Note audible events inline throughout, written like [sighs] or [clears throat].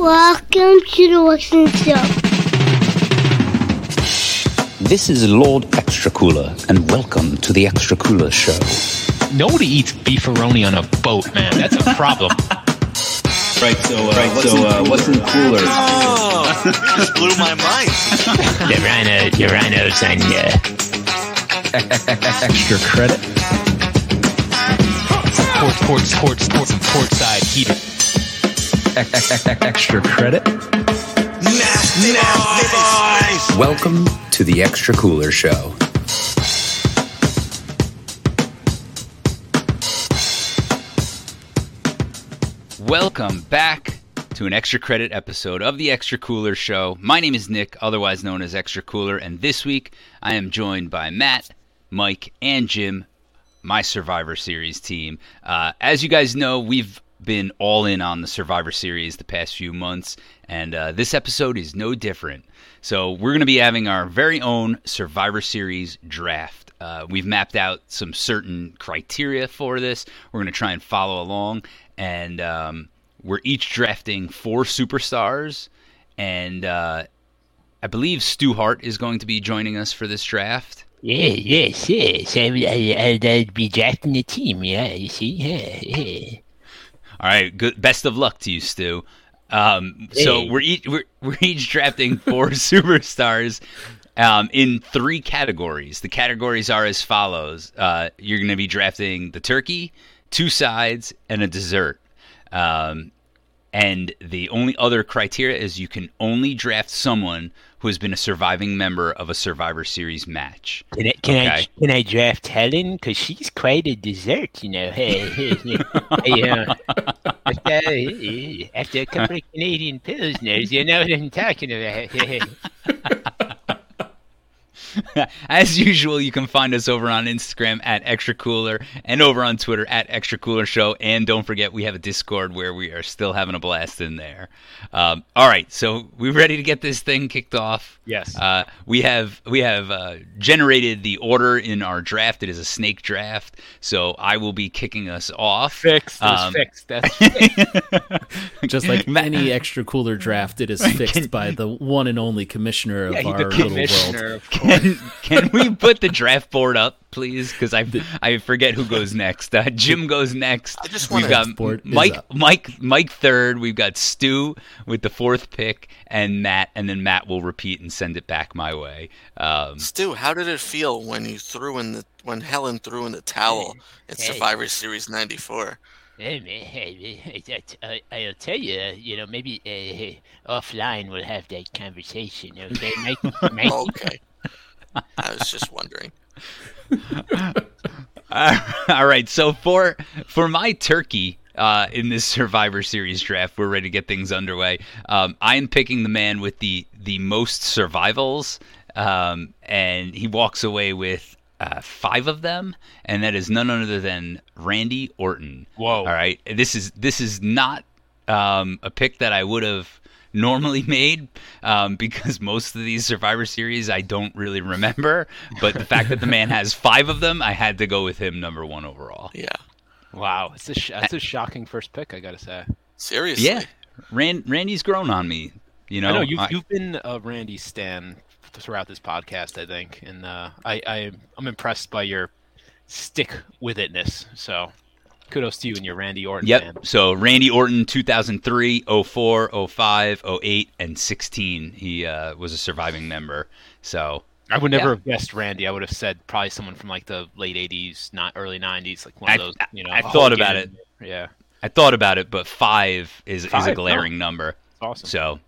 Welcome to the Western Show. This is Lord Extra Cooler, and welcome to the Extra Cooler Show. Nobody eats beefaroni on a boat, man. That's a problem. [laughs] Right, so, uh, right, what's, so, in uh, what's in the cooler? Oh, you [laughs] just blew my mind. the rhino, the rhinos on uh, extra credit. Port, port, port, port, port side heater. Extra credit. Nasty boys. Welcome to the Extra Cooler Show. Welcome back to an extra credit episode of the Extra Cooler Show. My name is Nick, otherwise known as Extra Cooler, and this week I am joined by Matt, Mike, and Jim, my Survivor Series team. Uh, as you guys know, we've been all in on the Survivor Series the past few months, and uh, this episode is no different. So, we're going to be having our very own Survivor Series draft. Uh, we've mapped out some certain criteria for this. We're going to try and follow along, and um, we're each drafting four superstars. And uh, I believe Stu Hart is going to be joining us for this draft. Yeah, yes, yes. I, I, I'd be drafting the team, yeah, you see? Yeah, yeah. All right, good. Best of luck to you, Stu. Um, so we're each we're, [laughs] we're each drafting four [laughs] superstars um, in three categories. The categories are as follows: uh, You're going to be drafting the turkey, two sides, and a dessert. Um, and the only other criteria is you can only draft someone who has been a surviving member of a Survivor Series match. Can I, can I can I draft Helen? Because she's quite a dessert, you know. Hey, hey, hey. [laughs] I, uh, after, after a couple of Canadian pilsners, you know what I'm talking about. [laughs] [laughs] As usual, you can find us over on Instagram at Extra Cooler and over on Twitter at Extra Cooler Show. And don't forget, we have a Discord where we are still having a blast in there. Um, all right, so we ready to get this thing kicked off? Yes. Uh, we have we have uh, generated the order in our draft. It is a snake draft, so I will be kicking us off. Fixed. That's Um, fixed. That's [laughs] fixed. Just like Matt- any extra cooler draft, it is [laughs] fixed by the one and only commissioner of yeah, our the little commissioner, world. Of course. Can, [laughs] can we [laughs] put the draft board up, please? Because I I forget who goes next. Uh, Jim goes next. I just We've got Board Mike. Mike, Mike third. We've got Stu with the fourth pick, and Matt, and then Matt will repeat and send it back my way. Um, Stu, how did it feel when you threw in the when Helen threw in the towel in Hey. Survivor Series '94? Hey, man, hey, man, I, I, I'll tell you, you know, maybe uh, offline we'll have that conversation, okay? Mike, [laughs] Mike? Okay, I was just wondering. [laughs] all right, so for for my turkey uh, in this Survivor Series draft, we're ready to get things underway. Um, I am picking the man with the the most survivals, um, and he walks away with uh, five of them, and that is none other than Randy Orton. Whoa. All right, this is this is not um, a pick that I would have normally made um, because most of these Survivor Series I don't really remember. But the fact that the man has five of them, I had to go with him number one overall. Yeah, Wow, it's a sh- that's a shocking first pick. I gotta say. seriously. Yeah, Rand, Randy's grown on me. You know, I know you've, I- you've been a Randy stan throughout this podcast, I think, and uh, I, I I'm impressed by your stick with itness. So, kudos to you and your Randy Orton Yep. fan. So Randy Orton, 2003, 04, 05, 08, and 16. He uh, was a surviving member. So I would never Yeah. have guessed Randy. I would have said probably someone from like the late '80s, not early '90s, like one I- of those. You know, I thought about it. Yeah, I thought about it, but five is, is a Five? glaring number. it's awesome. So,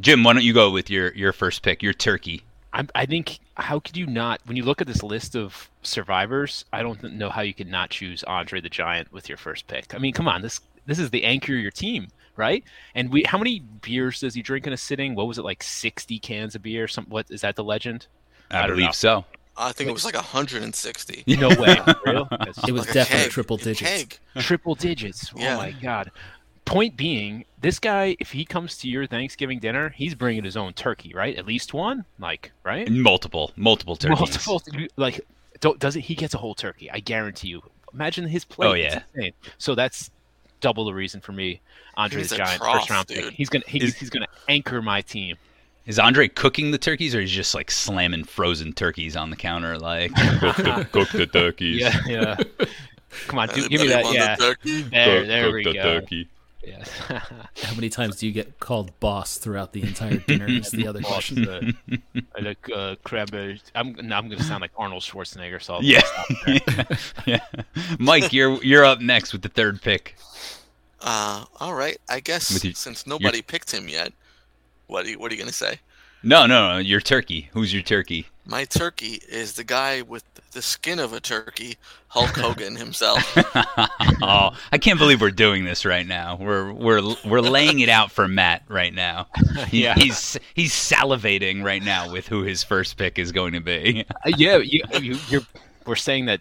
Jim, why don't you go with your, your first pick, your turkey? I, I think how could you not when you look at this list of survivors i don't know how you could not choose andre the giant with your first pick i mean come on this this is the anchor of your team right and we how many beers does he drink in a sitting what was it like 60 cans of beer some what is that the legend I, I believe know. so. I think it was like 160. no way Real? [laughs] It was Like definitely triple digits. triple digits Yeah. oh my god point being this guy if he comes to your thanksgiving dinner he's bringing his own turkey right at least one like right Multiple, multiple turkeys. multiple like don't, does it he gets a whole turkey i guarantee you imagine his plate Oh, yeah. so that's double the reason for me. Andre He's the a Giant, trough, first round dude. pick. He's gonna he's, Is- he's gonna anchor my team. Is Andre cooking the turkeys, or he's just like slamming frozen turkeys on the counter, like cook the, [laughs] cook the turkeys? Yeah, yeah. Come on, [laughs] do, give me that. want the Yeah, turkey? there, Cook- there cook we the go. turkey. Yes. [laughs] How many times do you get called boss throughout the entire dinner? Is the other question. Uh, I like uh, cranberry. I'm now I'm gonna sound like Arnold Schwarzenegger. So I'll Yeah. stop [laughs] yeah. Mike, you're you're up next with the third pick. Uh, all right. I guess your- since nobody picked him yet, what are you, what are you gonna say? No, no, no, your turkey. Who's your turkey? My turkey is the guy with the skin of a turkey, Hulk Hogan himself. [laughs] oh, I can't believe we're doing this right now. We're we're we're laying it out for Matt right now. [laughs] He- Yeah. He's he's salivating right now with who his first pick is going to be. Uh, yeah, you, you, you're. We're saying that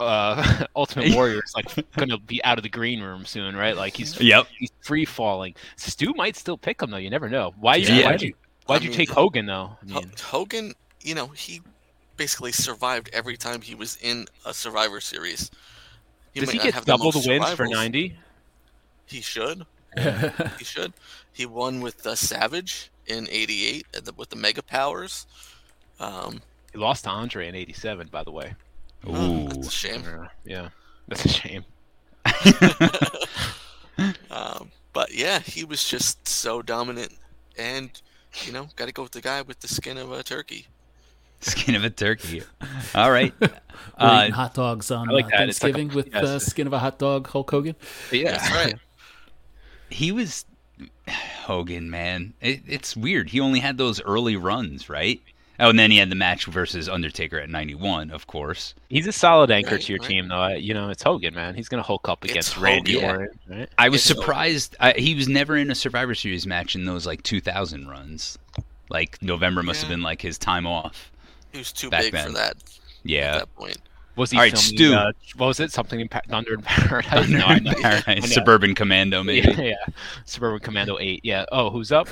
uh, [laughs] Ultimate Warrior is like gonna be out of the green room soon, right? Like he's Yep. he's free falling. Stu might still pick him though. You never know. Why you Yeah. why'd you why'd I you mean, take Hogan though? I Ho- mean, Hogan, you know, he basically survived every time he was in a Survivor Series. He does he get have double the most wins for ninety? He should. [laughs] he should. He won with uh, Savage in '88 at the, with the Mega Powers. Um, He lost to Andre in '87, by the way. oh, Ooh. that's a shame. Yeah, Yeah, that's a shame. [laughs] Um, but yeah, he was just so dominant, and you know, got to go with the guy with the skin of a turkey. [laughs] Skin of a turkey. All right. [laughs] We're Uh, eating hot dogs on like uh, that. It's like a- Thanksgiving with yes. uh, skin of a hot dog, Hulk Hogan. Yeah, That's right. [laughs] he was [sighs] Hogan, man. It, it's weird. He only had those early runs, right? Oh, and then he had the match versus Undertaker at 91, of course. He's a solid anchor Right, to your right. team, though. You know, it's Hogan, man. He's gonna hulk up It's against Randy Hogan. Orton, right? I was It's surprised. I, he was never in a Survivor Series match in those like 2000 runs. Like November must have been like his time off. He was too big then. for that Yeah. at that point. Was he All right, filming? Stu. Uh, what was it? Something in pa- Thunder in Paradise? Thunder no, in. Paradise, I. Suburban Commando, maybe. Yeah, yeah. Suburban Commando Eight. Yeah. Oh, who's up?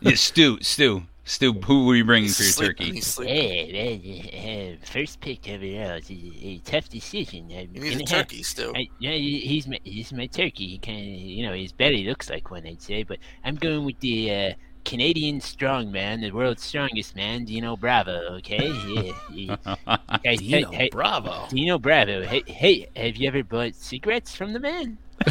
Yeah, Stu, Stu, Stu. Who were you bringing He's for your sleeping, turkey? Hey, man, uh, first pick of it all is a, a tough decision. I'm You need a gonna have- turkey, Stu. I, yeah, he's my he's my turkey. He kind of you know his belly looks like one, I'd say. But I'm going with the uh, Canadian strongman, the world's strongest man, Dino Bravo. Okay, yeah. yeah. [laughs] Hey, Dino hey, Bravo. Dino Bravo. Hey, hey, have you ever bought cigarettes from the man? [laughs]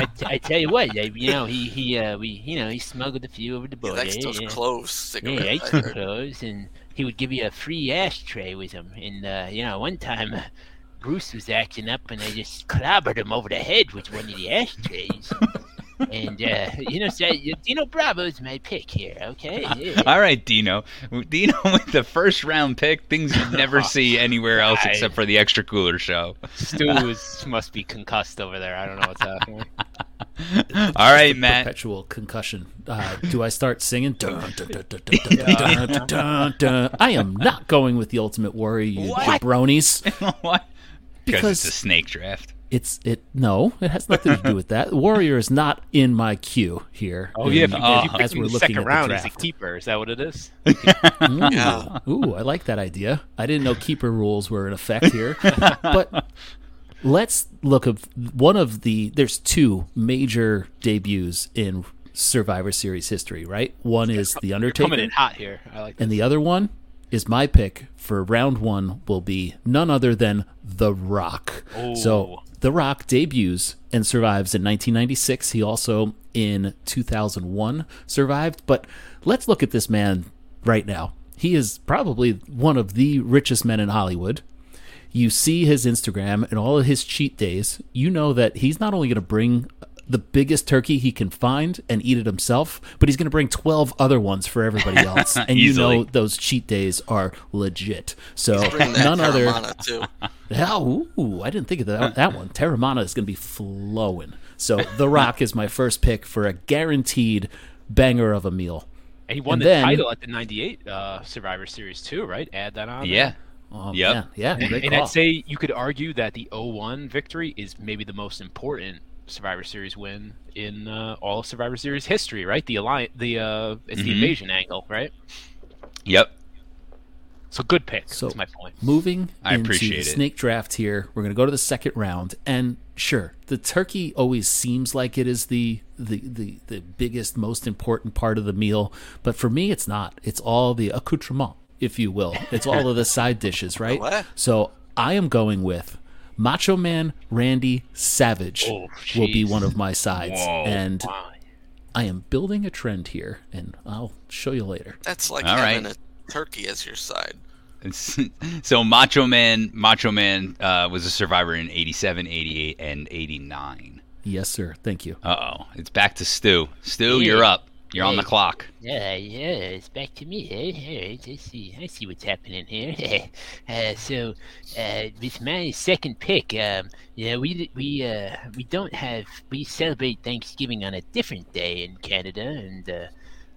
I, t- I tell you what, I, you know he he uh, we you know he smuggled a few over the He border. likes those yeah. cloves Yeah, cigarettes. he likes clothes, and he would give you a free ashtray with him. And uh, you know, one time uh, Bruce was acting up, and I just clobbered him over the head with one of the ashtrays. [laughs] and uh, [laughs] you know, so Dino Bravo is my pick here. Okay. [laughs] Yeah. All right, Dino. Dino [laughs] with the first round pick, things you never see anywhere else I, except for the extra cooler show. Stu must be concussed over there. I don't know what's happening. All right, Matt. Perpetual concussion. Uh, do I start singing? Dun, dun, dun, I am not going with the Ultimate Warrior, you what? what? Because, because it's a snake draft. It's it. No, it has nothing to do with that. [laughs] Warrior is not in my queue here. Oh yeah, if you, Uh, if you as we're looking second at the round, he's a draft. keeper. Is that what it is? [laughs] Ooh, ooh, I like that idea. I didn't know keeper rules were in effect here. but [laughs] let's look at one of the. There's two major debuts in Survivor Series history, right? One is the Undertaker. Coming in Undertaker, hot here. I like. and the other one is my pick for round one. Will be none other than The Rock. So The Rock debuts and survives in 1996. He also in 2001 survived. But let's look at this man right now. He is probably one of the richest men in Hollywood. You see his Instagram and all of his cheat days. You know that he's not only going to bring the biggest turkey he can find and eat it himself, but he's going to bring 12 other ones for everybody [laughs] else. and you know those cheat days are legit. So none other. Teremana. Oh, ooh, I didn't think of that, that one. Teremana is going to be flowing. So The Rock is my first pick for a guaranteed banger of a meal. And he won and the then- title at the '98 uh, Survivor Series too, right? Add that on. there. Yeah. Oh, Yep. man. Yeah, And, great and. I'd say you could argue that the 01 victory is maybe the most important Survivor Series win in uh, all of Survivor Series history, right? The alliance, the uh, it's the Mhm. invasion angle, right? Yep. So good pick. So- That's my point. Moving I into appreciate the it. snake draft here, we're going to go to the second round. And sure, the turkey always seems like it is the, the the the biggest, most important part of the meal, but for me, it's not. It's all the accoutrement, if you will. It's all of the [laughs] side dishes, right? what? So I am going with Macho Man Randy Savage Oh, will be one of my sides, Whoa. and Wow. I am building a trend here, and I'll show you later. That's like All having right. A turkey as your side. [laughs] So Macho Man, Macho Man uh, was a survivor in 87, 88, and 89. Yes, sir. Thank you. Uh oh, it's back to Stu. Stu, Yeah. you're up. You're on the clock. Yeah, yeah, it's back to me. Eh? All right, I see. I see what's happening here. [laughs] uh, so, uh, with my second pick, um, yeah, we we uh, we don't have we celebrate Thanksgiving on a different day in Canada, and uh,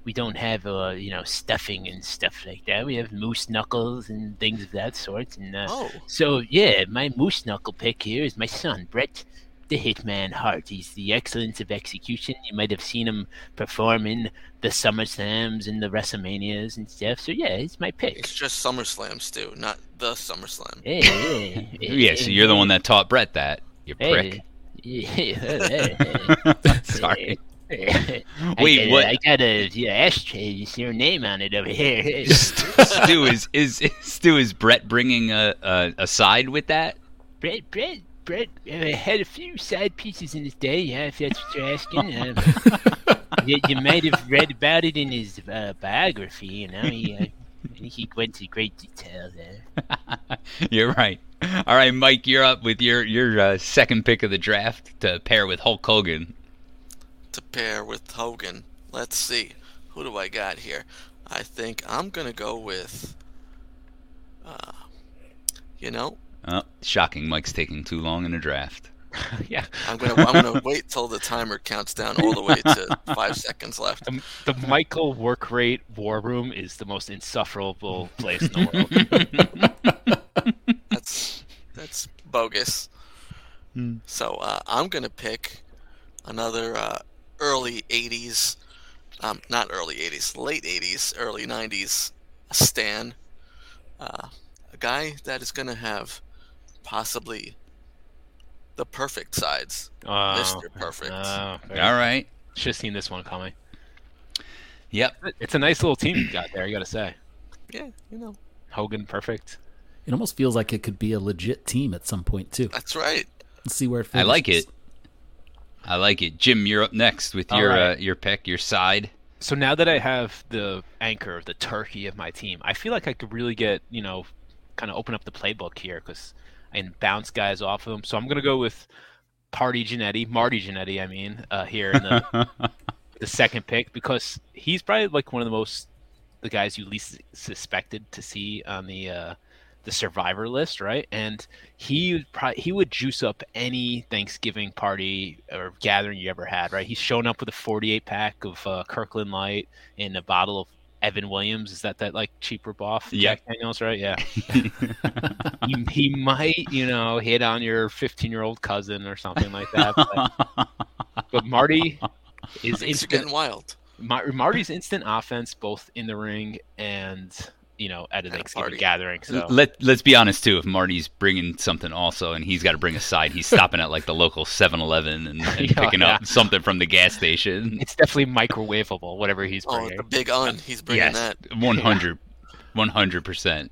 we don't have uh, you know stuffing and stuff like that. We have moose knuckles and things of that sort. And uh, Oh, so, yeah, my moose knuckle pick here is my son, Brett the Hitman Hart. He's the excellence of execution. You might have seen him perform in the SummerSlams and the WrestleManias and stuff. So, yeah, he's my pick. it's just SummerSlam, too, not the SummerSlam. Hey, yeah. [laughs] Yeah, so you're the one that taught Brett that. You prick. [laughs] Hey, [laughs] yeah, Sorry. [laughs] I Wait, a- what- I got a yeah, ashtray. You see your name on it over here. [laughs] [laughs] Stu is is Stu is Brett bringing a, a a side with that? Brett, Brett, Brett uh, had a few side pieces in his day, yeah, if that's what you're asking. Um, you, you might have read about it in his uh, biography, you know. He, uh, he went into great detail there. You're right. All right, Mike, you're up with your your uh, second pick of the draft to pair with Hulk Hogan. To pair with Hogan. Let's see. Who do I got here? I think I'm going to go with. Uh, you know, Oh, shocking! Mike's taking too long in the draft. [laughs] yeah. I'm gonna I'm gonna [laughs] wait till the timer counts down all the way to [laughs] five seconds left. The, the Michael work rate war room is the most insufferable place in the world. That's that's bogus. So uh, I'm gonna pick another uh, early '80s, um, not early '80s, late '80s, early '90s Stan, uh, a guy that is gonna have possibly the perfect sides. Oh, Mr. Perfect. Oh, All right. Should have seen this one coming. Yep. It's a nice little team you got there, you got to say. Yeah, you know, Hogan, perfect. It almost feels like it could be a legit team at some point too. that's right. Let's see where it fits. I like it. I like it. Jim, you're up next with All your right. uh, your pick, your side. So now that I have the anchor, the turkey of my team, I feel like I could really get, you know, kind of open up the playbook here because I can bounce guys off of them. So I'm going to go with Party Jannetty, Marty Jannetty, I mean, uh, here in the, [laughs] the second pick because he's probably like one of the most, the guys you least suspected to see on the, uh, the survivor list, right? And he would probably he would juice up any Thanksgiving party or gathering you ever had, right? He's shown up with a 48 pack of uh, Kirkland Light and a bottle of Evan Williams. Is that that like cheaper off Yep. Jack Daniels, right? Yeah. [laughs] he, he might, you know, hit on your 15 year old cousin or something like that. But, but Marty is Things are instant. getting wild. Mar- Marty's instant offense, both in the ring and you know at a At a Thanksgiving party. gathering. So Let Let's be honest too. If Marty's bringing something also, and he's got to bring a side, he's stopping at like the local 7-Eleven and, [laughs] and Yeah, picking yeah. up something from the gas station. it's definitely microwavable, whatever he's Oh, bringing. the big un. He's bringing yes, that. [laughs] 100 100 percent.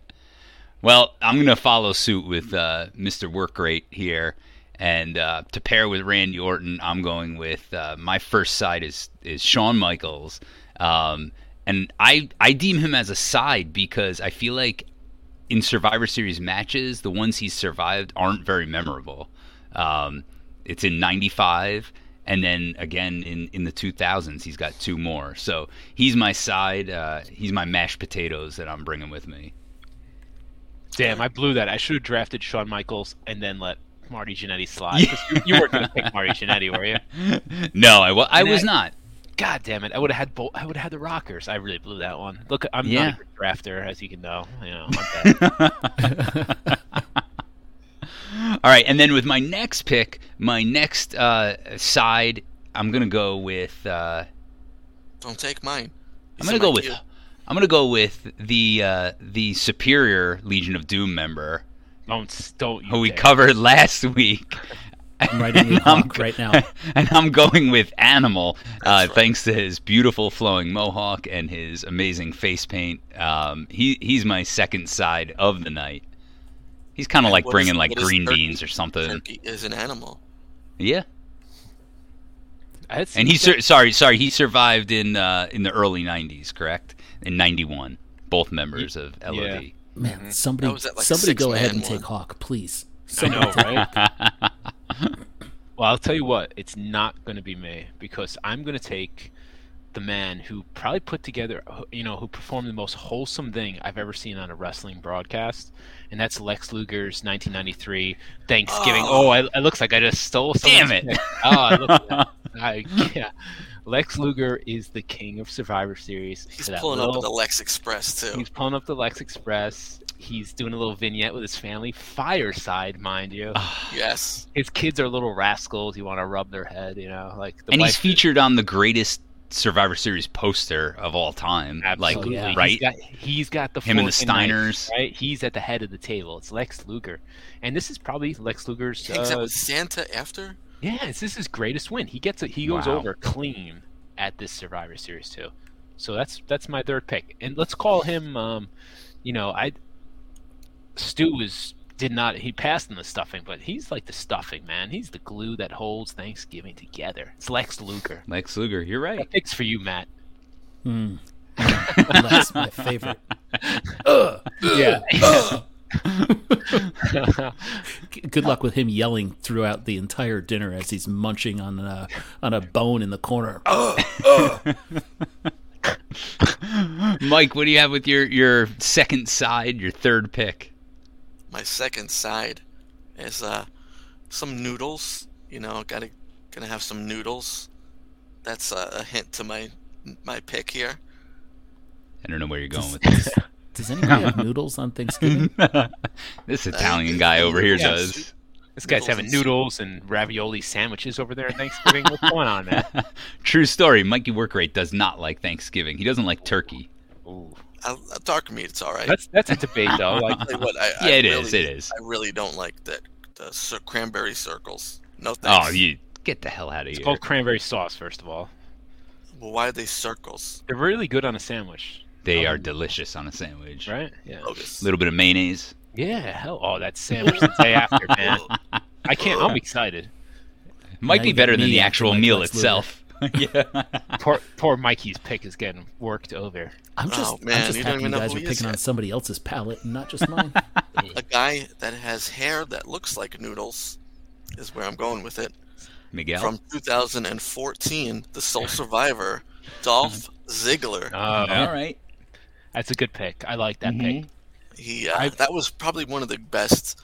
Well, I'm gonna follow suit with uh, Mr. Work Rate here, and uh, to pair with Randy Orton, I'm going with uh, my first side is is Shawn Michaels, um, and I I deem him as a side because I feel like in Survivor Series matches, the ones he's survived aren't very memorable. Um, it's in '95, and then again in in the 2000s, he's got two more. So he's my side. Uh, he's my mashed potatoes that I'm bringing with me. Damn, I blew that. I should have drafted Shawn Michaels and then let Marty Jannetty slide. [laughs] 'Cause You, you weren't going to pick Marty Jannetty, were you? [laughs] No, I was I- not. God damn it! I would have had both. I would have had the Rockers. I really blew that one. Look, I'm Yeah. not a good drafter, as you can know. You know, [laughs] All right, and then with my next pick, my next uh, side, I'm gonna go with. Uh, Don't take mine. I'm gonna go with. cue. I'm gonna go with the uh, the superior Legion of Doom member don't don't. You who we dare. covered last [laughs] week, I'm [laughs] writing you I'm right now. [laughs] and I'm going with Animal, uh, right. thanks to his beautiful flowing mohawk and his amazing face paint. Um, he he's my second side of the night. He's kind of like bringing is- like green beans or something. Turkey is an animal. Yeah, and he sur- sorry sorry he survived in uh, in the early '90s, correct? In '91, both members of LOD. Man, somebody, That was at, like, somebody go ahead six-man and take. Hawk, please. I know, right? Well, I'll tell you what, it's not going to be me because I'm going to take the man who probably put together, you know, who performed the most wholesome thing I've ever seen on a wrestling broadcast, and that's Lex Luger's 1993 Thanksgiving. Oh, Oh. I, it looks like I just stole. Damn it. pick. Oh, I look. I, yeah. Lex Luger is the king of Survivor Series. He's pulling up little- at the Lex Express too. He's pulling up the Lex Express. He's doing a little vignette with his family, fireside, mind you. Yes. His kids are little rascals. You want to rub their head, you know, like the and he's wife- featured on the greatest Survivor Series poster of all time. Absolutely, yeah. Right? He's got, he's got the Him and the fork knife, Steiners. right? He's at the head of the table. It's Lex Luger, and this is probably Lex Luger's. Hangs out Uh, with Santa after. yeah, this is his greatest win. He gets it. He goes Wow. over clean at this Survivor Series too. So that's that's my third pick, and let's call him. Um, you know, I Stu was did not he passed in the stuffing, but he's like the stuffing man. He's the glue that holds Thanksgiving together. It's Lex Luger. Lex Luger, you're right. That pick's for you, Matt. Hmm. [laughs] That's my favorite. Ugh. [laughs] Yeah. G- Good luck with him yelling throughout the entire dinner as he's munching on a on a bone in the corner. [laughs] Mike, what do you have with your your second side, your third pick? My second side is uh some noodles. You know, gotta gonna have some noodles. That's uh, a hint to my my pick here. I don't know where you're going with [laughs] this. Does anybody have noodles on Thanksgiving? [laughs] this Italian guy over here Yes. does. This guy's Noodles having and soup. noodles and ravioli sandwiches over there at Thanksgiving. What's going on, man? [laughs] True story. Mikey Workrate does not like Thanksgiving. He doesn't like turkey. Ooh. I, I dark meat, it's all right. That's that's a debate though. Like [laughs] what, I, Yeah, I it really, is, it is. I really don't like the the cir- cranberry circles. No oh, thanks. Oh, you get the hell out of it's here. It's called cranberry sauce, first of all. Well, why are they circles? They're really good on a sandwich, They um, are delicious on a sandwich. right? Yeah. A little bit of mayonnaise. Yeah. Hell, oh, that sandwich the day after, man. [laughs] I can't. I'm excited. Might Now be better than the actual meal Lex Luger. itself. [laughs] yeah. Poor poor Mikey's pick is getting worked over. I'm just, Oh, man, I'm just you happy you guys who are he is picking on yet. somebody else's palate and not just mine. [laughs] A guy that has hair that looks like noodles is where I'm going with it. Miguel. From 2014, the sole survivor, Dolph Ziggler. Oh, All right. that's a good pick. I like that pick. He uh, I- that was probably one of the best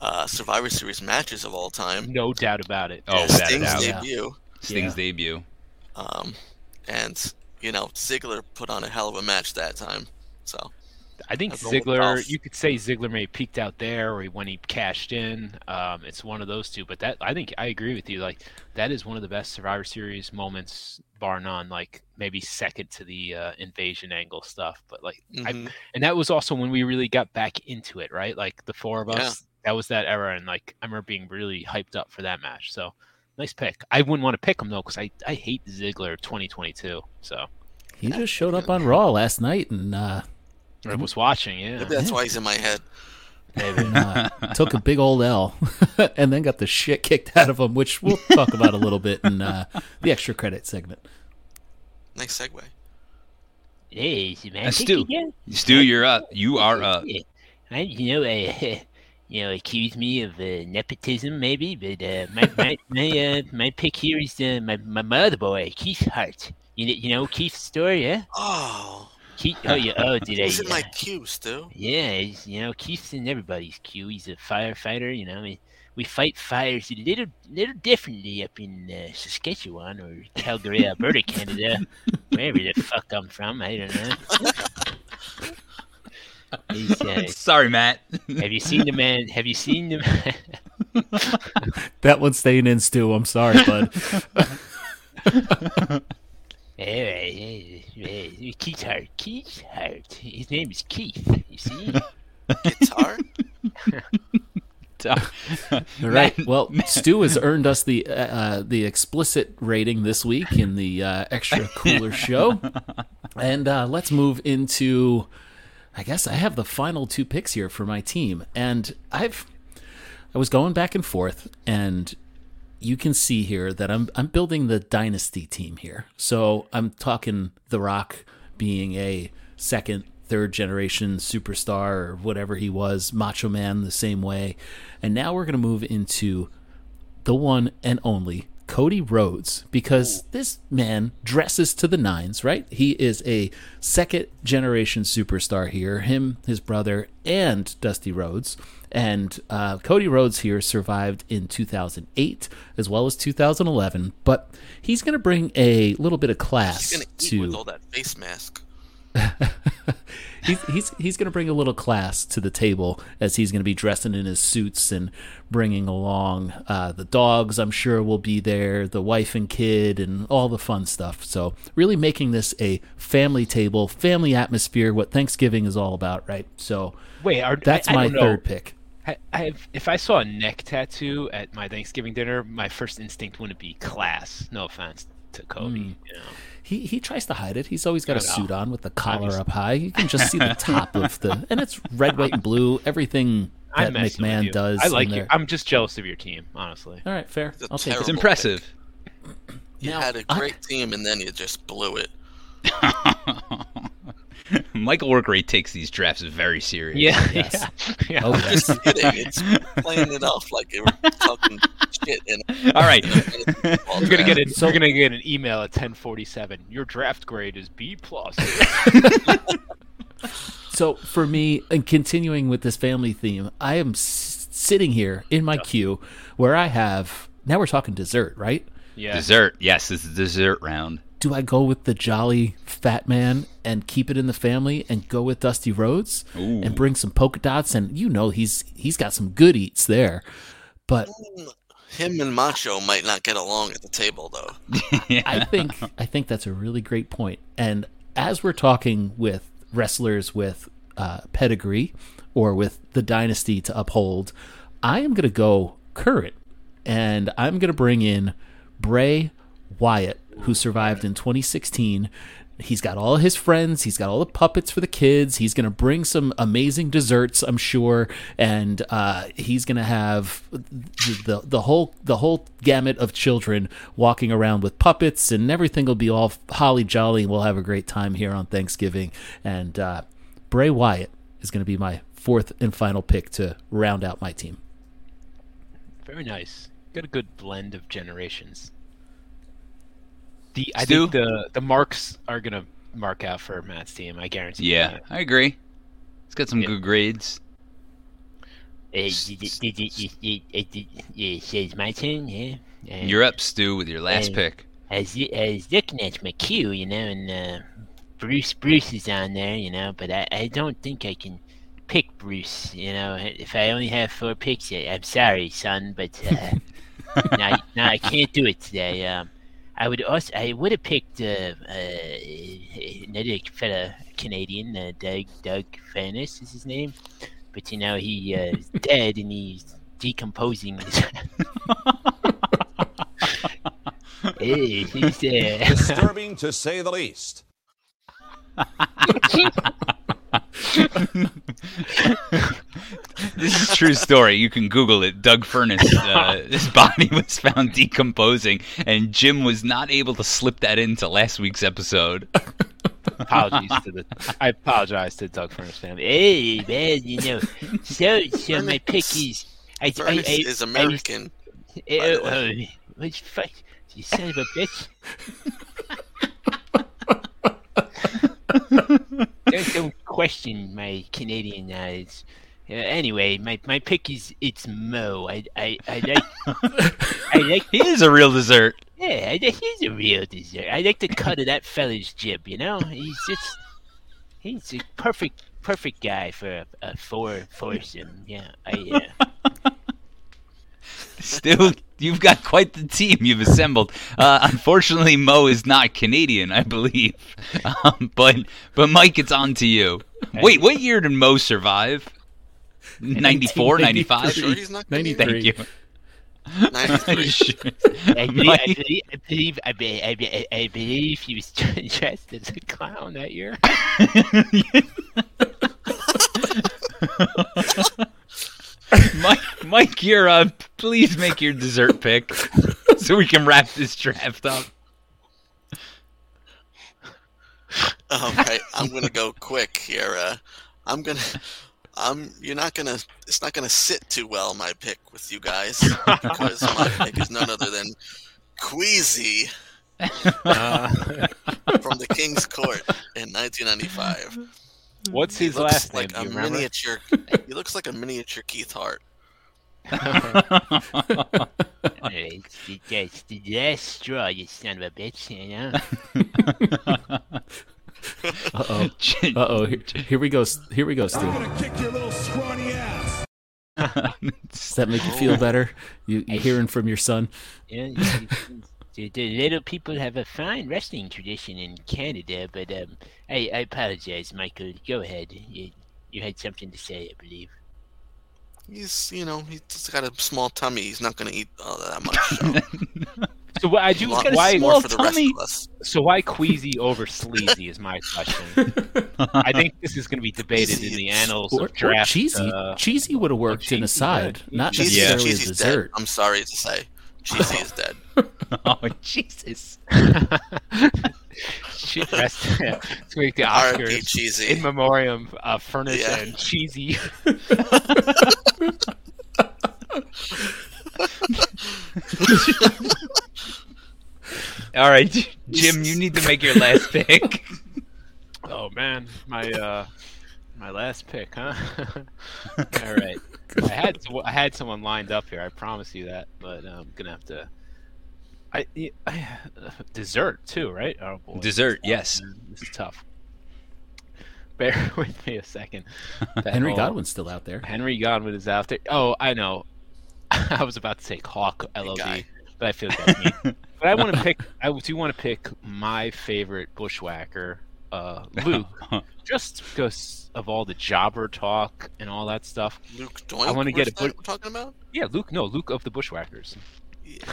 uh, Survivor Series matches of all time. No doubt about it. Oh, Yeah, Sting's doubt. Yeah. debut, Sting's Yeah. debut. Um, and you know Ziggler put on a hell of a match that time. So I think I'd roll with Ziggler. You could say Ziggler may have peaked out there, or when he cashed in. Um, it's one of those two. But that I think I agree with you. Like that is one of the best Survivor Series moments, bar none. Like maybe second to the uh, invasion angle stuff. But like, I, mhm. and that was also when we really got back into it, right? Like the four of us. Yeah. That was that era, and like I remember being really hyped up for that match. So nice pick. I wouldn't want to pick him though because I I hate Ziggler 2022. So he just showed up on Raw last night and uh, I was watching. Yeah. maybe that's why he's in my head. and, uh, [laughs] took a big old L [laughs] and then got the shit kicked out of him, which we'll talk about a little bit in uh, the extra credit segment. Nice segue. Hey, man Uh, Stu. Stu, you're up. You are up. [laughs] I, you know, uh, you know, accuse me of uh, nepotism, maybe, but uh, my my my, uh, my pick here is uh, my my mother boy, Keith Hart. You know, you know Keith's story, yeah? Oh, Keith. Oh, yeah. Oh, did I? [laughs] he's in my uh, queue, Stu. Yeah, he's, you know, Keith's in everybody's queue. He's a firefighter. You know, we, we fight fires a little little differently up in uh, Saskatchewan or Calgary, Alberta, Canada, [laughs] wherever the fuck I'm from. I don't know. [laughs] He's, [laughs] Sorry, Matt. have you seen the man? Have you seen the? [laughs] That one's staying in, Stu. I'm sorry, bud. Hey, hey, hey, Keith Hart. Keith Hart. His name is Keith. You see? [laughs] Guitar. All right. Well, Stu has earned us the uh, uh, the explicit rating this week in the uh, extra cooler show, and uh, let's move into. I guess I have the final two picks here for my team, and I've I was going back and forth, and you can see here that I'm I'm building the dynasty team here. So I'm talking The Rock being a second, third generation superstar or whatever he was, Macho Man the same way. And now we're to move into the one and only Cody Rhodes because this man dresses to the nines, right? He is a second generation superstar here, him, his brother, and Dusty Rhodes. And uh, Cody Rhodes here survived in 2008 as well as 2011, but he's going to bring a little bit of class He's gonna eat to with all that face mask. [laughs] he's he's he's going to bring a little class to the table as he's going to be dressing in his suits and bringing along uh, the dogs. I'm sure will be there, the wife and kid, and all the fun stuff. So really making this a family table, family atmosphere. What Thanksgiving is all about, right? So Wait, are, that's I, I my third pick. I, have, if I saw a neck tattoo at my Thanksgiving dinner, my first instinct wouldn't be class. No offense to Kobe. Hmm. You know. He he tries to hide it. He's always got a I know. suit on with the collar up high. You can just see the [laughs] top of the, and it's red, white, and blue. Everything that I'm messing with McMahon does. I like you. I'm just jealous of your team, honestly. All right, fair. It's a I'll take terrible it's it. impressive. You Now, had a I- great team, and then you just blew it. [laughs] Michael Workrate takes these drafts very serious. Yeah, Yes. [laughs] yeah, yeah. Oh, yes. Just kidding. It's playing it off like you were talking shit. [laughs] In All right. [laughs] You're gonna get an, So- you're gonna get an email at 10:47. Your draft grade is B plus. [laughs] So for me, and continuing with this family theme, I am s- sitting here in my queue where I have now we're talking dessert, right? yeah. Dessert. Yes, it's is dessert round. Do I go with the jolly fat man and keep it in the family and go with Dusty Rhodes Ooh. and bring some polka dots and you know he's he's got some good eats there. But Him and Macho might not get along at the table, though. [laughs] I think I think that's a really great point. And as we're talking with wrestlers with uh, pedigree or with the dynasty to uphold, I am going to go current, and I'm going to bring in Bray Wyatt, who survived in 2016. He's got all his friends. He's got all the puppets for the kids. He's going to bring some amazing desserts, I'm sure, and uh, he's going to have the, the the whole the whole gamut of children walking around with puppets, and everything will be all holly jolly. and We'll have a great time here on Thanksgiving. And uh, Bray Wyatt is going to be my fourth and final pick to round out my team. Very nice. Got a good blend of generations. The I Stu? think the the marks are gonna mark out for Matt's team. I guarantee. Yeah, that. I agree. It's got some Yeah. good grades. Uh, uh, it's my turn, yeah. Uh, You're up, Stu, with your last Hey. pick. I was, I was looking at my queue, you know, and uh, Bruce Bruce is on there, you know, but I, I don't think I can pick Bruce, you know. If I only have four picks, I'm sorry, son, but uh, [laughs] no, no, I can't do it today. Um, I would also, I would have picked uh, uh, another fella Canadian, uh, Doug Doug Furnas is his name, but you know he uh, is [laughs] dead and he's decomposing. [laughs] hey, he's uh, Disturbing to say the least. [laughs] [laughs] This is a true story. You can Google it. Doug Furnas, uh, [laughs] his body was found decomposing, and Jim was not able to slip that into last week's episode. Apologies to the. I apologize to Doug Furnas family. Hey, man, you know, so so my pick is. I, I, Furnas I, is American. I, by the uh, uh, what fuck? You son of a bitch! don't, don't question my Canadian eyes. Uh, anyway, my, my pick is it's Mo. I I, I like I [laughs] like He is a real dessert. yeah. I, he's a real dessert. I like the cut of that fella's jib. You know, he's just he's a perfect perfect guy for a, a four foursome. Yeah, I. Uh, [laughs] Stu, you've got quite the team you've assembled. Uh, unfortunately, Mo is not Canadian, I believe. [laughs] Um, but but Mike, it's on to you. Wait, what year did Mo survive? [laughs] 94, 95? Sure he's not gonna be- Thank you. [laughs] I believe, I believe, I believe, I be- I believe he was dressed as a clown that year. [laughs] Mike, Mike, you're up. Please make your dessert pick so we can wrap this draft up. All right, I'm gonna go quick here. Uh, I'm gonna, I'm. You're not gonna. It's not gonna sit too well. My pick with you guys because my pick is none other than Queasy [laughs] Uh, from the King's Court in 1995. What's He his looks last name? like Do a you remember? miniature. He looks like a miniature Keith Hart. it's, the, it's the last [laughs] straw, you son of a bitch, you know? Uh oh. Uh oh. Here, here we go. Here we go, Stu. kick your little scrawny ass. [laughs] Does that make you feel better? You, you hearing from your son? Yeah, you- you- the, the little people have a fine wrestling tradition in Canada, but um, I, I apologize, Michael. Go ahead. You, you had something to say, I believe. He's, you know, he's just got a small tummy. He's not gonna eat all that much. So. [laughs] So what I do. He's got a Why? small small for the rest tummy. So why queasy over sleazy is my question. [laughs] I think this is going to be debated in the annals Or, of or draft. cheesy. uh, cheesy would have worked in a side, yeah. not Cheesy, necessarily a Cheesy's dessert. dead. I'm sorry to say, Cheesy is [laughs] dead. oh, [laughs] Jesus. [laughs] she dressed to make the R.I.P. Oscars Cheesy. in memoriam of Furnas Yeah. and Cheesy. All right, Jim, you need to make your last pick. Oh man, my uh, my last pick, huh? All right, [laughs] I had I had someone lined up here. I promise you that, but I'm gonna have to. I, I [sighs] dessert too, right? Oh boy, Dessert, This yes. This is tough. Bear [laughs] with me a second. [laughs] Henry whole- Godwinn's still out there. Henry Godwinn is out there. Oh, I know. I was about to say Hawk LOD, but I feel like that's me. but I want to pick. I do want to pick my favorite bushwhacker, uh, [laughs] Luke, just because of all the jobber talk and all that stuff. Luke Doink. I wanna get a where's that put- we're talking about. Yeah, Luke. No, Luke of the Bushwhackers.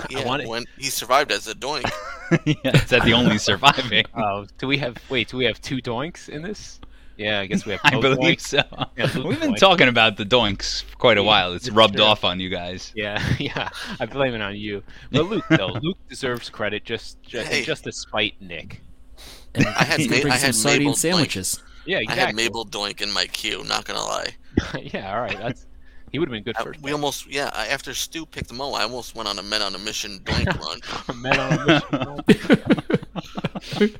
Yeah, want it. when he survived as a Doink. [laughs] yeah, is that the only surviving? Oh, [laughs] do we have? Wait, do we have two doinks in this? Yeah, I guess we have. I believe doinks. so. Yeah, We've been Doink. talking about the doinks for quite a Yeah, while. It's it's rubbed true. off on you guys. Yeah, yeah. I blame it on you. But Luke, though, Luke deserves credit just just, Hey. just to spite Nick. And [laughs] I had he Ma- bring I some had sardine Mabel Blanc. sandwiches. Yeah, I had Mabel Doink in my queue. Not gonna lie. [laughs] yeah, all right. That's he would have been good I- first. we almost, yeah. I, after Stu picked Mo, I almost went on a Men on a Mission Doink [laughs] run. Men on a mission.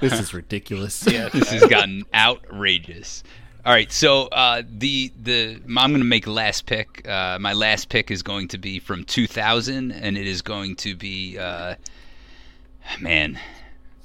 This is ridiculous. yeah, this has gotten outrageous. All right, so uh, the the I'm going to make last pick. Uh, my last pick is going to be from 2000, and it is going to be uh, man.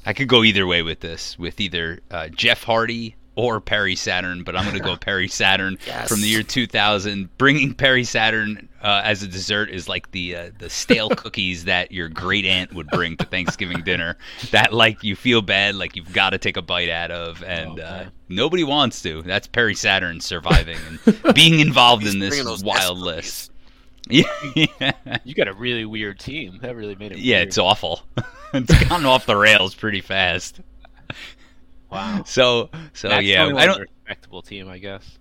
I could go either way with this, with either uh, Jeff Hardy or Perry Saturn, but I'm going to go [laughs] Perry Saturn Yes. from the year 2000. Bringing Perry Saturn uh, as a dessert is like the uh, the stale [laughs] cookies that your great aunt would bring to Thanksgiving dinner. That like you feel bad, like you've got to take a bite out of, and uh, nobody wants to. That's Perry Saturn surviving and being involved in this wild list. Yeah, [laughs] yeah, you got a really weird team. That really made it. yeah, weird. it's awful. [laughs] it's gone off the rails pretty fast. wow. [laughs] So, so That's yeah, I don't. respectable team, I guess.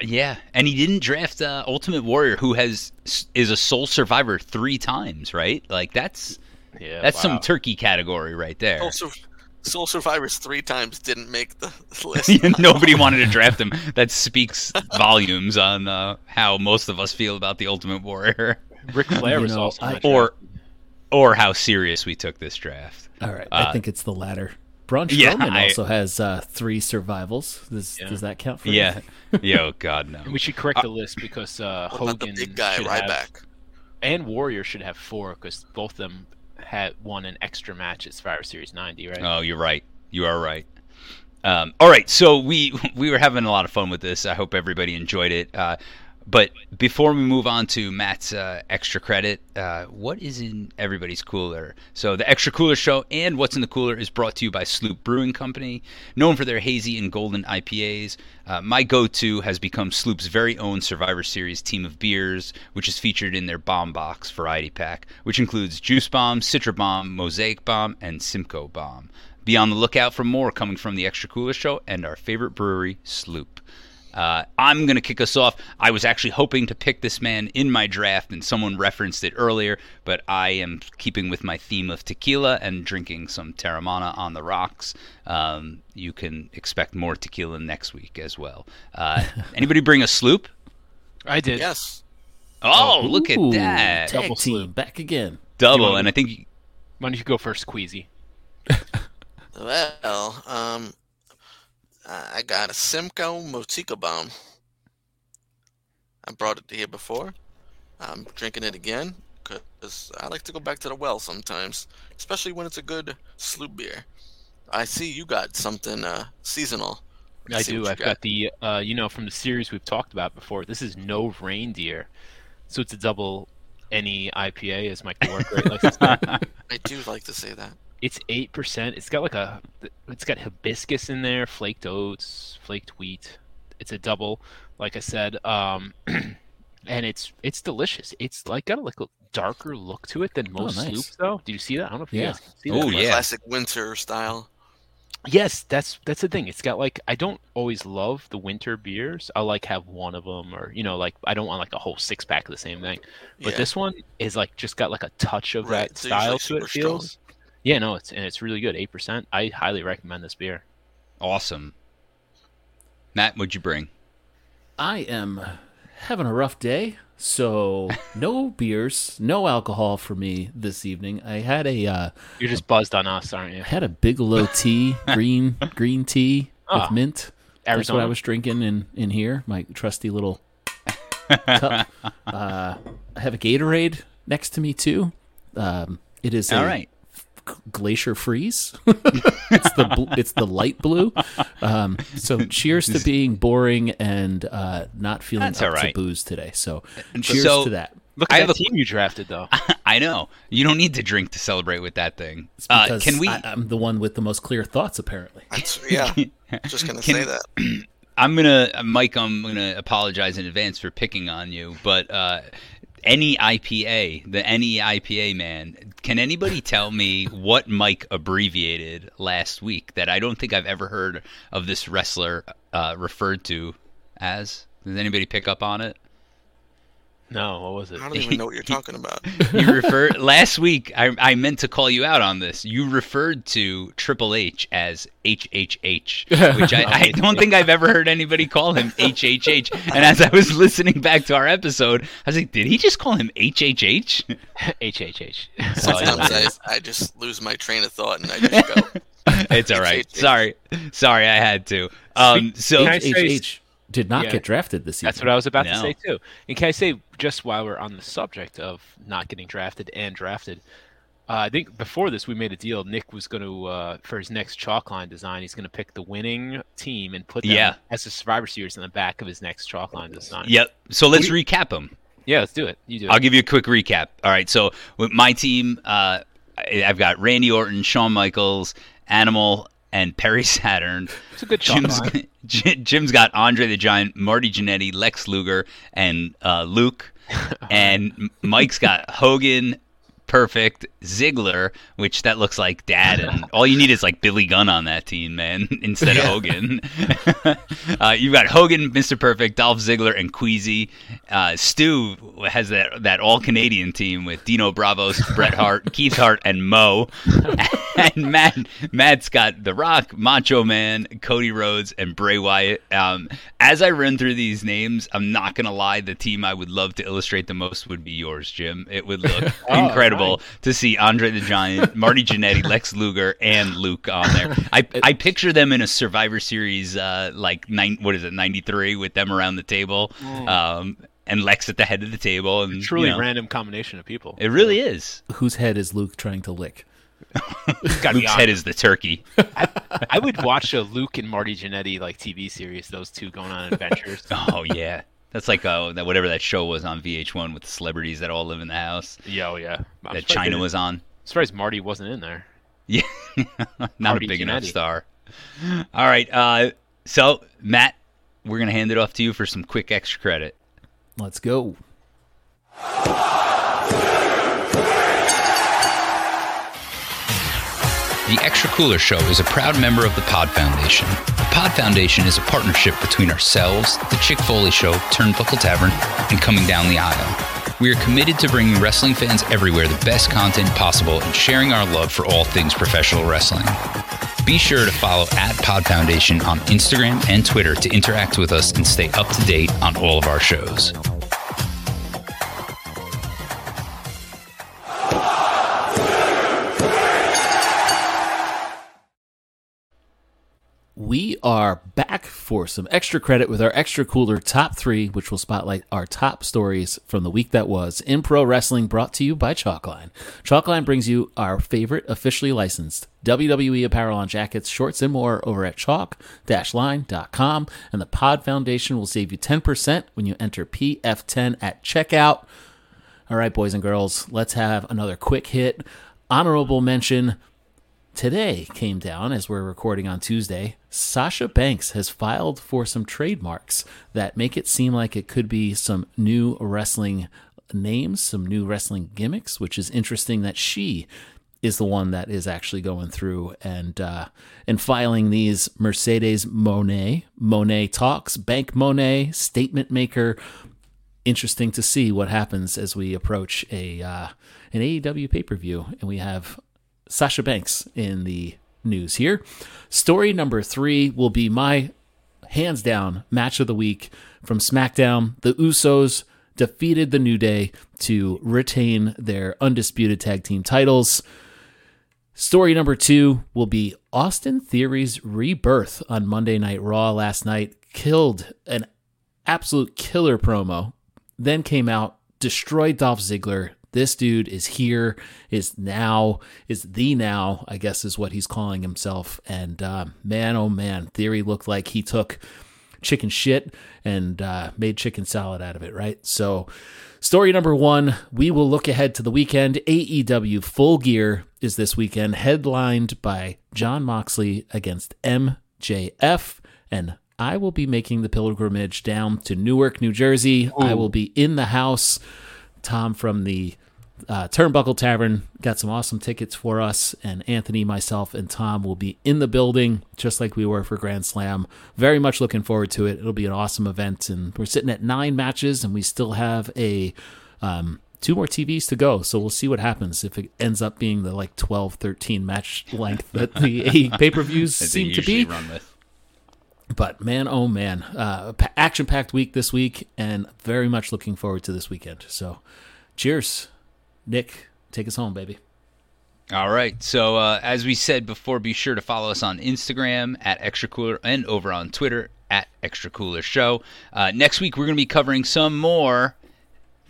Yeah, and he didn't draft uh, Ultimate Warrior, who has is a sole survivor three times, right? Like that's Yeah, that's wow. some turkey category right there. Soul, Sur- Soul Survivors three times didn't make the [laughs] list. [laughs] Nobody wanted to draft him. That speaks [laughs] volumes on uh, how most of us feel about the Ultimate Warrior, Ric Flair was know, also I- or or how serious we took this draft. All right, Uh, I think it's the latter. Braun yeah, Strowman I- also has uh, three survivals. Does, Yeah. does that count for Yeah, anything? yo, God no. And we should correct the list because uh, What about the Hogan big guy should right have, back? and Warrior should have four because both of them had won an extra match at Survivor Series 90, right? Oh, you're right. You are right. Um, all right, so we [laughs] we were having a lot of fun with this. I hope everybody enjoyed it. Uh, but before we move on to Matt's uh, extra credit, uh, what is in everybody's cooler? So the extra cooler show and what's in the cooler is brought to you by Sloop Brewing Company, known for their hazy and golden IPAs. Uh, my go-to has become Sloop's very own Survivor Series team of beers, which is featured in their Bomb Box variety pack, which includes Juice Bomb, Citra Bomb, Mosaic Bomb, and Simcoe Bomb. Be on the lookout for more coming from the Extra Cooler Show and our favorite brewery, Sloop. Uh, I'm going to kick us off. I was actually hoping to pick this man in my draft, and someone referenced it earlier, but I am keeping with my theme of tequila and drinking some Teremana on the rocks. Um, you can expect more tequila next week as well. Uh, [laughs] anybody bring a sloop? I did. Yes. Oh, look at that. Double team sloop. back again. Double, and I think Why don't you go first, Queasy? [laughs] [laughs] Well, um, I I got a Simcoe Motica bomb. I brought it here before. I'm drinking it again because I like to go back to the well sometimes, especially when it's a good sloop beer. I see you got something uh, seasonal. I see do. I've got the, uh, you know, from the series we've talked about before. This is no reindeer, so it's a double any IPA, as my Worker likes to say. [laughs] I do like to say that. It's eight percent. It's got like a, it's got hibiscus in there, flaked oats, flaked wheat. It's a double, like I said, um, [clears throat] and it's it's delicious. It's like got a like a darker look to it than most nice. sloops, though. Do you see that? I don't know if you Yeah. guys can see Oh, that. yeah. Classic winter style. Yes, that's that's the thing. It's got like I don't always love the winter beers. I like have one of them, or you know, like I don't want like a whole six pack of the same thing. But Yeah. this one is like just got like a touch of Right, that they're style to it. super strong. Feels. Yeah, no, it's and it's really good. Eight percent. I highly recommend this beer. awesome. Matt, what'd you bring? I am having a rough day, so [laughs] no beers, no alcohol for me this evening. I had a uh, You're just buzzed on us, aren't you? I had a Bigelow tea, [laughs] green green tea Ah, with mint. That's what I was drinking in in here, my trusty little cup. [laughs] Uh, I have a Gatorade next to me too. Um, it is a All right. Glacier freeze. [laughs] it's the bl- it's the light blue. Um, so cheers to being boring and uh, not feeling That's up all right. to booze today. So cheers So- to that. Look I at have that a- team you drafted, though. [laughs] I know. You don't need to drink to celebrate with that thing. It's Uh, can we? I, I'm the one with the most clear thoughts, apparently. That's, yeah, [laughs] just gonna Can- say that. [clears throat] I'm gonna, Mike. I'm gonna apologize in advance for picking on you, but uh, any IPA, the any IPA man, can anybody tell me what Mike abbreviated last week that I don't think I've ever heard of this wrestler uh, referred to as? Does anybody pick up on it? No, what was it? I don't even know what you're talking about. You referred last week. I, I meant to call you out on this. You referred to Triple H as HHH, which I, I don't think I've ever heard anybody call him HHH. And as I was listening back to our episode, I was like, did he just call him HHH? HHH. Sometimes I, I just lose my train of thought and I just go. it's all right. HHH. Sorry, sorry, I had to. Um, so Can I HH did not Yeah. get drafted this season. That's what I was about to say too. And can I say just while we're on the subject of not getting drafted and drafted, uh, I think before this we made a deal. Nick was going to uh, for his next chalk line design, he's going to pick the winning team and put them Yeah. as a Survivor Series in the back of his next chalk line design. Yep. So let's recap them. yeah, let's do it. You do. It. I'll it. give you a quick recap. All right, so with my team, uh, I- I've got Randy Orton, Shawn Michaels, Animal, and Perry Saturn. It's a good chalk Jim's, line. [laughs] Jim's got Andre the Giant, Marty Jannetty, Lex Luger, and uh, Luke. And Mike's got Hogan, Perfect, Ziggler, which that looks like Dad, and [laughs] all you need is like Billy Gunn on that team, man, [laughs] instead of Hogan. [laughs] uh, you've got Hogan, Mr. Perfect, Dolph Ziggler, and Queasy. Uh, Stu has that that all Canadian team with Dino Bravos, Bret Hart, Keith Hart, and Mo. and Matt Matt's got The Rock, Macho Man, Cody Rhodes, and Bray Wyatt. Um, as I run through these names, I'm not gonna lie, the team I would love to illustrate the most would be yours, Jim. It would look Oh, incredible to see Andre the Giant, Marty Jannetty, Lex Luger, and Luke on there. I [laughs] I picture them in a Survivor Series, uh, like nine, what is it, '93, with them around the table, um, and Lex at the head of the table, and Truly you know, random combination of people. It really is. Whose head is Luke trying to lick? It's [laughs] gotta be Luke's head is the turkey. I would watch a Luke and Marty Jannetty like TV series. Those two going on adventures. [laughs] Oh yeah. That's like uh, that whatever that show was on VH1 with the celebrities that all live in the house Yeah, oh yeah. I'm that Chyna was on. Surprised Marty wasn't in there. Yeah, [laughs] not Marty a big enough star. All right, uh, so Matt, we're gonna hand it off to you for some quick extra credit. Let's go. The Extra Cooler Show is a proud member of the Pod Foundation. The Pod Foundation is a partnership between ourselves, the Chick Foley Show, Turnbuckle Tavern, and Coming Down the Aisle. We are committed to bringing wrestling fans everywhere the best content possible and sharing our love for all things professional wrestling. Be sure to follow at Pod Foundation on Instagram and Twitter to interact with us and stay up to date on all of our shows. Are back for some extra credit with our extra cooler top three, which will spotlight our top stories from the week that was in pro wrestling, brought to you by Chalkline. Chalkline brings you our favorite officially licensed WWE apparel on jackets, shorts, and more over at chalk-line.com. And the Pod Foundation will save you 10% when you enter PF10 at checkout. All right, boys and girls, let's have another quick hit. Honorable mention today came down as we're recording on Tuesday. Sasha Banks has filed for some trademarks that make it seem like it could be some new wrestling names, some new wrestling gimmicks, which is interesting that she is the one that is actually going through and uh, and filing these Mercedes Moné, Moné Talks, Bank Moné, Statement Maker. Interesting to see what happens as we approach a uh, an AEW pay per view, and we have Sasha Banks in the news here. Story number three will be my hands down match of the week from SmackDown. The Usos defeated the New Day to retain their undisputed tag team titles. Story number two will be Austin Theory's rebirth on Monday Night Raw last night. Killed an absolute killer promo. Then came out, destroyed Dolph Ziggler. This dude is here, is now, is the now, I guess is what he's calling himself. And uh, man, oh man, Theory looked like he took chicken shit and uh, made chicken salad out of it, right? So, story number one, we will look ahead to the weekend. AEW Full Gear is this weekend, headlined by Jon Moxley against MJF. And I will be making the pilgrimage down to Newark, New Jersey. I will be in the house. Tom from the uh, Turnbuckle Tavern got some awesome tickets for us, and Anthony, myself, and Tom will be in the building just like we were for Grand Slam. Very much looking forward to it. It'll be an awesome event, and we're sitting at nine matches, and we still have a um, two more TVs to go. So we'll see what happens if it ends up being the like 12, 13 match length that the [laughs] pay per views seem to be. run with. But man, oh man, uh, action-packed week this week, and very much looking forward to this weekend. So, cheers, Nick. Take us home, baby. All right. So uh, as we said before, be sure to follow us on Instagram at Extra Cooler and over on Twitter at Extra Cooler Show. Uh, next week we're going to be covering some more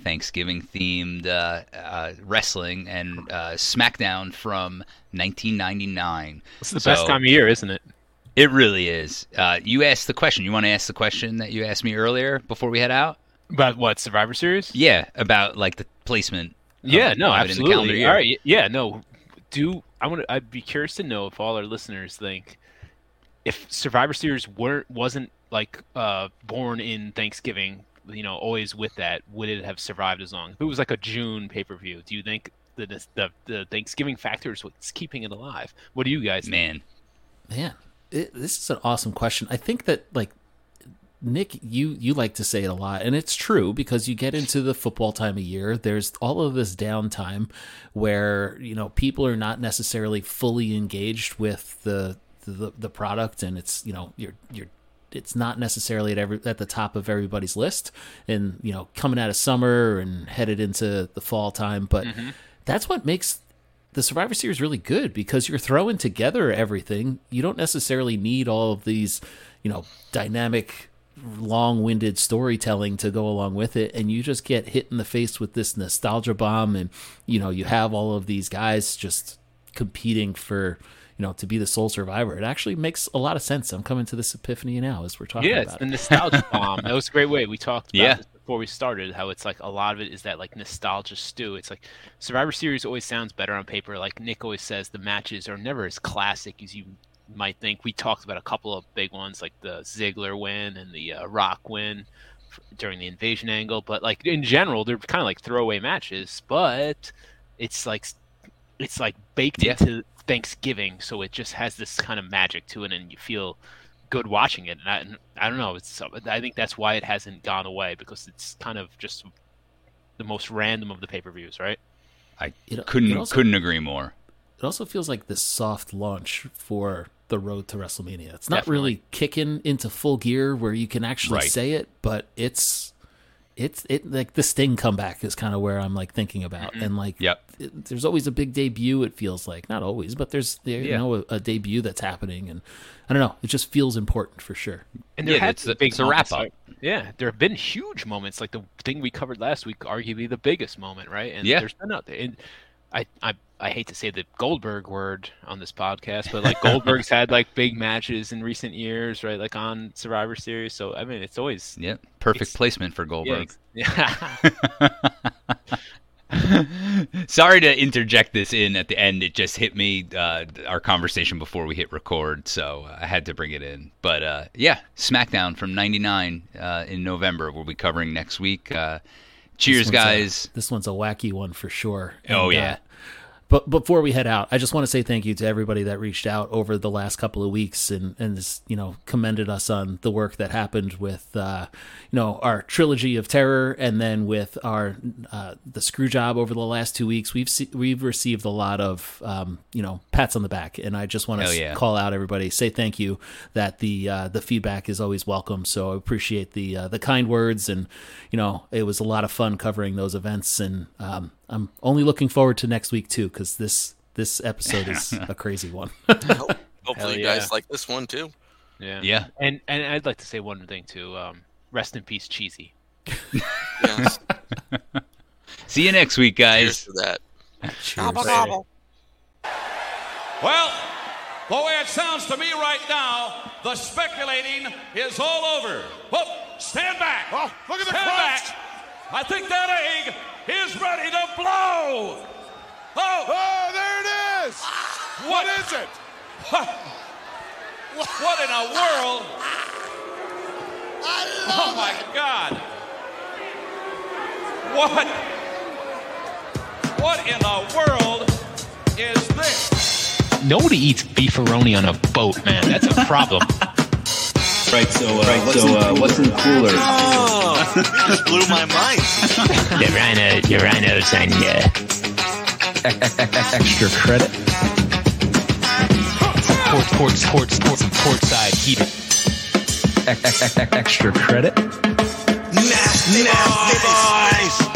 Thanksgiving themed uh, uh, wrestling and uh, SmackDown from 1999. It's the So- best time of year, isn't it? It really is. Uh, you asked the question. You want to ask the question that you asked me earlier before we head out? About what Survivor Series? Yeah, about like the placement. Of- Yeah, no, of it in the calendar absolutely. year. All right, yeah, no. Do I want to? I'd be curious to know if all our listeners think if Survivor Series weren't wasn't like uh, born in Thanksgiving, you know, always with that, would it have survived as long? If it was like a June pay per view, do you think the, the the Thanksgiving factor is what's keeping it alive? What do you guys think? Man, Man, it, this is an awesome question. I think that like Nick, you you like to say it a lot, and it's true because you get into the football time of year. There's all of this downtime where you know people are not necessarily fully engaged with the the, the product, and it's you know you're you're it's not necessarily at every at the top of everybody's list, and you know coming out of summer and headed into the fall time, but mm-hmm. that's what makes the Survivor Series really good because you're throwing together everything. You don't necessarily need all of these, you know, dynamic, long-winded storytelling to go along with it, and you just get hit in the face with this nostalgia bomb, and you know, you have all of these guys just competing for you know to be the sole survivor. It actually makes a lot of sense. I'm coming to this epiphany now as we're talking yeah, it's about the nostalgia [laughs] bomb. That was a great way. We talked about Yeah. this before we started, how it's like a lot of it is that like nostalgia stew. It's like Survivor Series always sounds better on paper. Like Nick always says, the matches are never as classic as you might think. We talked about a couple of big ones like the Ziggler win and the uh, Rock win f- during the invasion angle, but like in general, they're kind of like throwaway matches. But it's like it's like baked Yeah. into Thanksgiving, so it just has this kind of magic to it, and you feel good watching it. And I, and I don't know. It's I think that's why it hasn't gone away because it's kind of just the most random of the pay per views, right? I It- couldn't it also- couldn't agree more. It also feels like this soft launch for the road to WrestleMania. It's not Definitely. really kicking into full gear where you can actually Right. say it, but it's it's it like the Sting comeback is kind of where I'm like thinking about, mm-hmm. and like Yep. it- there's always a big debut. It feels like not always, but there's there, you know a, a debut that's happening, and I don't know. It just feels important for sure. And there Yeah, have it's a- big it's a wrap-up. like- yeah, there have been huge moments, like the thing we covered last week, arguably the biggest moment, right? And Yeah. there's been out there. And I, I, I hate to say the Goldberg word on this podcast, but like Goldberg's had like big matches in recent years, right? Like on Survivor Series. So I mean, it's always Yep. Perfect placement for yeah, Goldberg. ex- yeah. [laughs] Sorry to interject this in at the end. It just hit me uh, our conversation before we hit record, so I had to bring it in. But uh, yeah, SmackDown from '99 uh, in November. We'll be covering next week. Cheers, This one's a- guys. this one's a wacky one for sure. Oh, yeah. uh, but before we head out, I just want to say thank you to everybody that reached out over the last couple of weeks and and you know commended us on the work that happened with uh, you know our trilogy of terror and then with our uh, the screw job over the last two weeks. We've se- we've received a lot of um, you know pats on the back, and I just want to yeah. call out everybody, say thank you. That the uh, the feedback is always welcome. So I appreciate the uh, the kind words, and you know it was a lot of fun covering those events, and um, I'm only looking forward to next week too, because this this episode is [laughs] a crazy one. [laughs] [laughs] Hopefully, Hell you yeah. guys like this one too. yeah, Yeah. And and I'd like to say one thing too. Um, rest in peace, Cheesy. See you next week, guys. Cheers guys. to that. Cheers. Well, the way it sounds to me right now, the speculating is all over. Whoop! Stand back! Oh, look at the Stand crunch! back! I think that egg is ready to blow! Oh! Oh, there it is! What is it? What in a world? oh my God! What? What in the world is this? Nobody eats beefaroni on a boat, man. That's a problem. [laughs] Right, so, uh, right, so, uh, what's in the cooler? Oh, you [laughs] just blew my mind. The rhino, the rhinos on uh, extra credit. port, port, port, port, port side heater. Extra credit. Nasty boys!